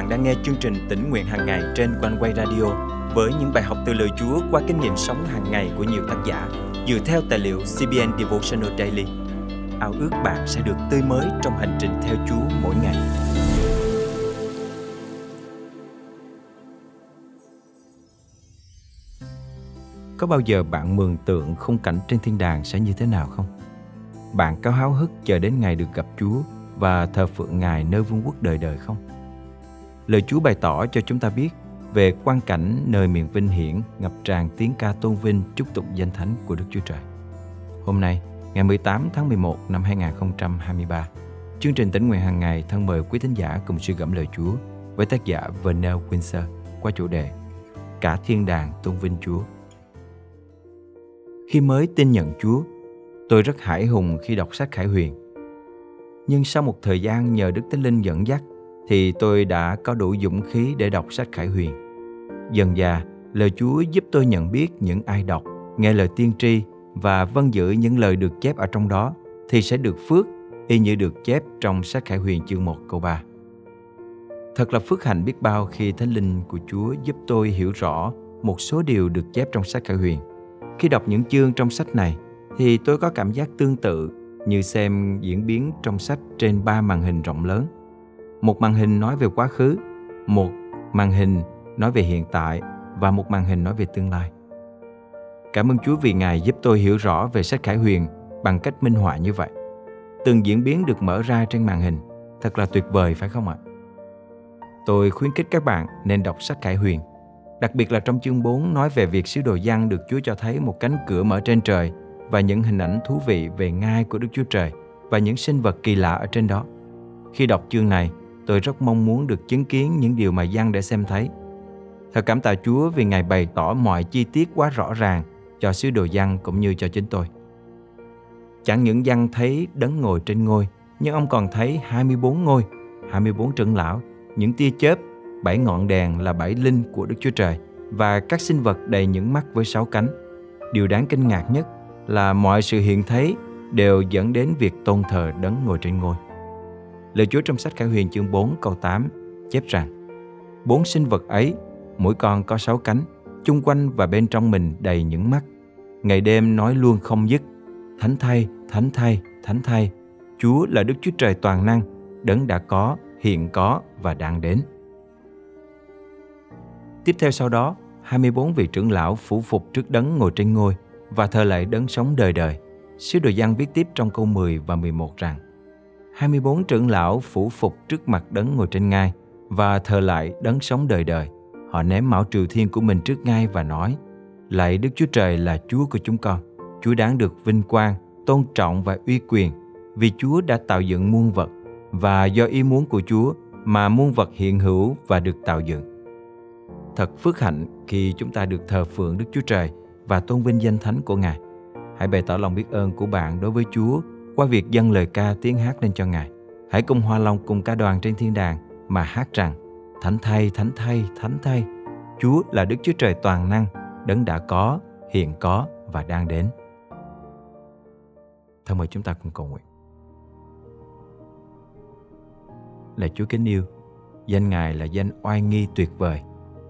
bạn đang nghe chương trình tỉnh nguyện hàng ngày trên quanh quay radio với những bài học từ lời Chúa qua kinh nghiệm sống hàng ngày của nhiều tác giả dựa theo tài liệu CBN Devotional Daily. Ao ước bạn sẽ được tươi mới trong hành trình theo Chúa mỗi ngày. Có bao giờ bạn mường tượng khung cảnh trên thiên đàng sẽ như thế nào không? Bạn có háo hức chờ đến ngày được gặp Chúa và thờ phượng Ngài nơi vương quốc đời đời không? Lời Chúa bày tỏ cho chúng ta biết về quan cảnh nơi miền vinh hiển ngập tràn tiếng ca tôn vinh chúc tụng danh thánh của Đức Chúa Trời. Hôm nay, ngày 18 tháng 11 năm 2023, chương trình tỉnh nguyện hàng ngày thân mời quý thính giả cùng suy gẫm lời Chúa với tác giả Vernell Windsor qua chủ đề Cả thiên đàng tôn vinh Chúa. Khi mới tin nhận Chúa, tôi rất hải hùng khi đọc sách Khải Huyền. Nhưng sau một thời gian nhờ Đức Thánh Linh dẫn dắt thì tôi đã có đủ dũng khí để đọc sách Khải Huyền. Dần dà, lời Chúa giúp tôi nhận biết những ai đọc, nghe lời tiên tri và vâng giữ những lời được chép ở trong đó thì sẽ được phước y như được chép trong sách Khải Huyền chương 1 câu 3. Thật là phước hạnh biết bao khi Thánh Linh của Chúa giúp tôi hiểu rõ một số điều được chép trong sách Khải Huyền. Khi đọc những chương trong sách này thì tôi có cảm giác tương tự như xem diễn biến trong sách trên ba màn hình rộng lớn – một màn hình nói về quá khứ một màn hình nói về hiện tại và một màn hình nói về tương lai. Cảm ơn chúa vì ngài giúp tôi hiểu rõ về sách khải huyền bằng cách minh họa như vậy. Từng diễn biến được mở ra trên màn hình thật là tuyệt vời phải không ạ? Tôi khuyến khích các bạn nên đọc sách khải huyền đặc biệt là trong chương 4 nói về việc sứ đồ giăng được Chúa cho thấy một cánh cửa mở trên trời và những hình ảnh thú vị về ngai của Đức Chúa Trời và những sinh vật kỳ lạ ở trên đó. Khi đọc chương này, tôi rất mong muốn được chứng kiến những điều mà Giăng đã xem thấy. Thật cảm tạ Chúa vì Ngài bày tỏ mọi chi tiết quá rõ ràng cho sứ đồ Giăng cũng như cho chính tôi. Chẳng những Giăng thấy đấng ngồi trên ngôi, nhưng ông còn thấy 24 ngôi, 24 trưởng lão, những tia chớp, bảy ngọn đèn là bảy linh của Đức Chúa Trời và các sinh vật đầy những mắt với sáu cánh. Điều đáng kinh ngạc nhất là mọi sự hiện thấy đều dẫn đến việc tôn thờ đấng ngồi trên ngôi. Lời Chúa trong sách Khải Huyền chương 4 câu 8 chép rằng Bốn sinh vật ấy, mỗi con có sáu cánh, chung quanh và bên trong mình đầy những mắt. Ngày đêm nói luôn không dứt, Thánh thay, thánh thay, thánh thay, Chúa là Đức Chúa Trời toàn năng, đấng đã có, hiện có và đang đến. Tiếp theo sau đó, 24 vị trưởng lão phủ phục trước đấng ngồi trên ngôi và thờ lạy đấng sống đời đời. Sứ đồ Giăng viết tiếp trong câu 10 và 11 rằng 24 trưởng lão phủ phục trước mặt đấng ngồi trên ngai và thờ lại đấng sống đời đời. Họ ném mão triều thiên của mình trước ngai và nói, Lạy Đức Chúa Trời là Chúa của chúng con. Chúa đáng được vinh quang, tôn trọng và uy quyền vì Chúa đã tạo dựng muôn vật và do ý muốn của Chúa mà muôn vật hiện hữu và được tạo dựng. Thật phước hạnh khi chúng ta được thờ phượng Đức Chúa Trời và tôn vinh danh thánh của Ngài. Hãy bày tỏ lòng biết ơn của bạn đối với Chúa qua việc dâng lời ca tiếng hát lên cho Ngài. Hãy cùng Hoa Long cùng ca đoàn trên thiên đàng mà hát rằng Thánh thay, thánh thay, thánh thay. Chúa là Đức Chúa Trời toàn năng, đấng đã có, hiện có và đang đến. Thân mời chúng ta cùng cầu nguyện. Lạy Chúa kính yêu, danh Ngài là danh oai nghi tuyệt vời.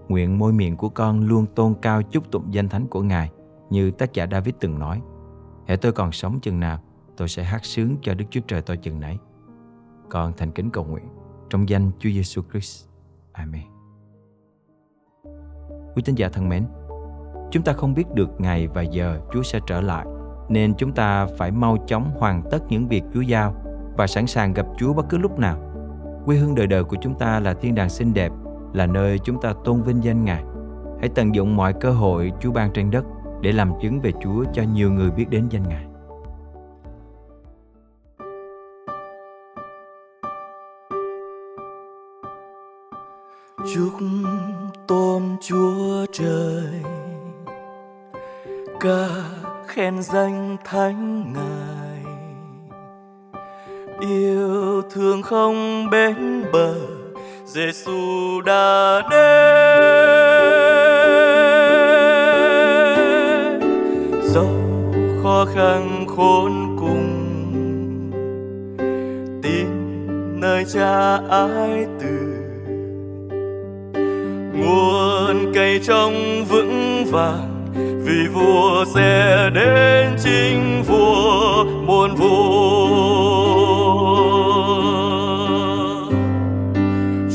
Nguyện môi miệng của con luôn tôn cao chúc tụng danh thánh của Ngài như tác giả David từng nói. Hãy tôi còn sống chừng nào, tôi sẽ hát sướng cho Đức Chúa Trời tôi chừng nãy Con thành kính cầu nguyện trong danh Chúa Giêsu Christ. Amen. Quý tín giả thân mến, chúng ta không biết được ngày và giờ Chúa sẽ trở lại, nên chúng ta phải mau chóng hoàn tất những việc Chúa giao và sẵn sàng gặp Chúa bất cứ lúc nào. Quê hương đời đời của chúng ta là thiên đàng xinh đẹp, là nơi chúng ta tôn vinh danh Ngài. Hãy tận dụng mọi cơ hội Chúa ban trên đất để làm chứng về Chúa cho nhiều người biết đến danh Ngài. Chúc tôn chúa trời ca khen danh thánh ngài. Yêu thương không bến bờ Giêsu đã đến. Dẫu khó khăn khốn cùng, tin nơi cha ái từ nguồn cây trong vững vàng, vì vua sẽ đến chính vua muôn vua.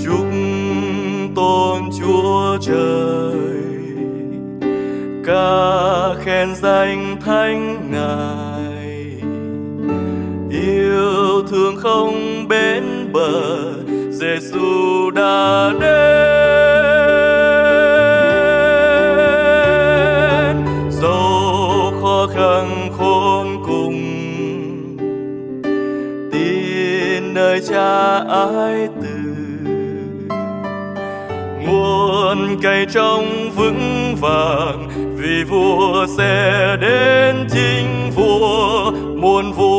Chúc tôn chúa trời, ca khen danh thánh ngài. Yêu thương không bến bờ Giêsu đã đến trông vững vàng. Vì vua sẽ đến chính vua muôn vua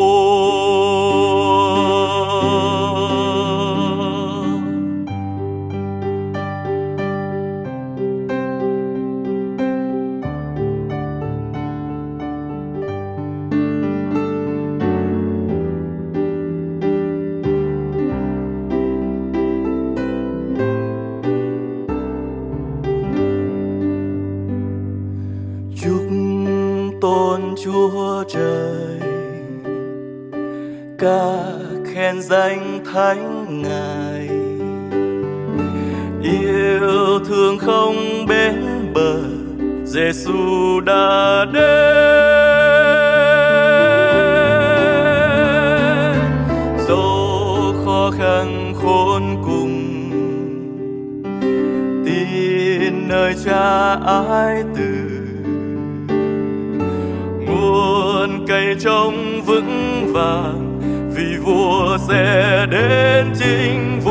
danh thánh ngài. Yêu thương không bến bờ Giêsu đã đến. Dẫu khó khăn khốn cùng, tin nơi cha ái từ. Nguồn cây trông vững vàng vua sẽ đến chính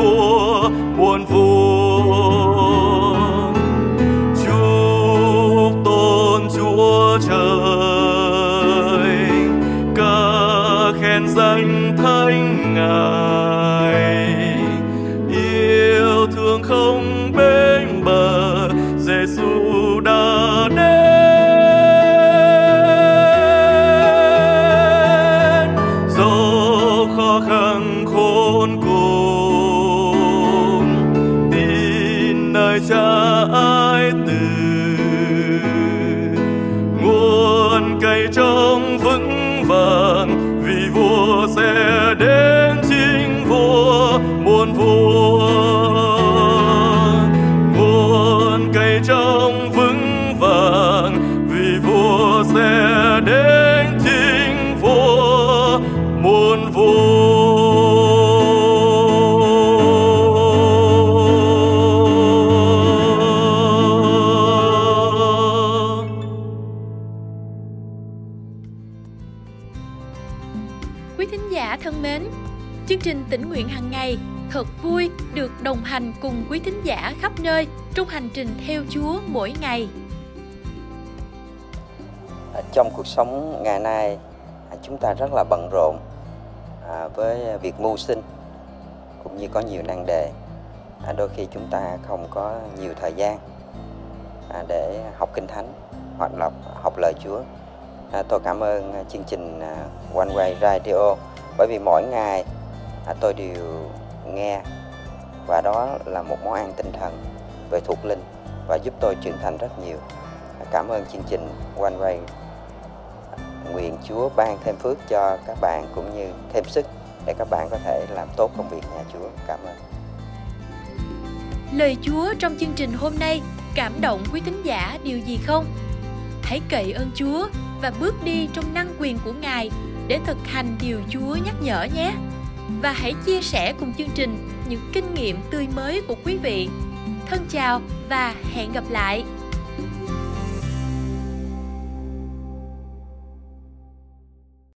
sẽ đến chính vua, muôn vua. Nguồn cây trồng vững vàng, vì vua sẽ đến chính vua, muôn vua. Thật vui được đồng hành cùng quý thính giả khắp nơi trong hành trình theo Chúa mỗi ngày. À, trong cuộc sống ngày nay à, chúng ta rất là bận rộn à, với việc mưu sinh cũng như có nhiều nan đề đôi khi chúng ta không có nhiều thời gian để học kinh thánh hoặc là học lời Chúa tôi cảm ơn chương trình One Way Radio bởi vì mỗi ngày tôi đều nghe và đó là một món ăn tinh thần về thuộc linh và giúp tôi trưởng thành rất nhiều cảm ơn chương trình One Way nguyện Chúa ban thêm phước cho các bạn cũng như thêm sức để các bạn có thể làm tốt công việc nhà Chúa. Cảm ơn. Lời Chúa trong chương trình hôm nay cảm động quý thính giả điều gì không? Hãy cậy ơn Chúa và bước đi trong năng quyền của Ngài để thực hành điều Chúa nhắc nhở nhé. Và hãy chia sẻ cùng chương trình những kinh nghiệm tươi mới của quý vị. Thân chào và hẹn gặp lại.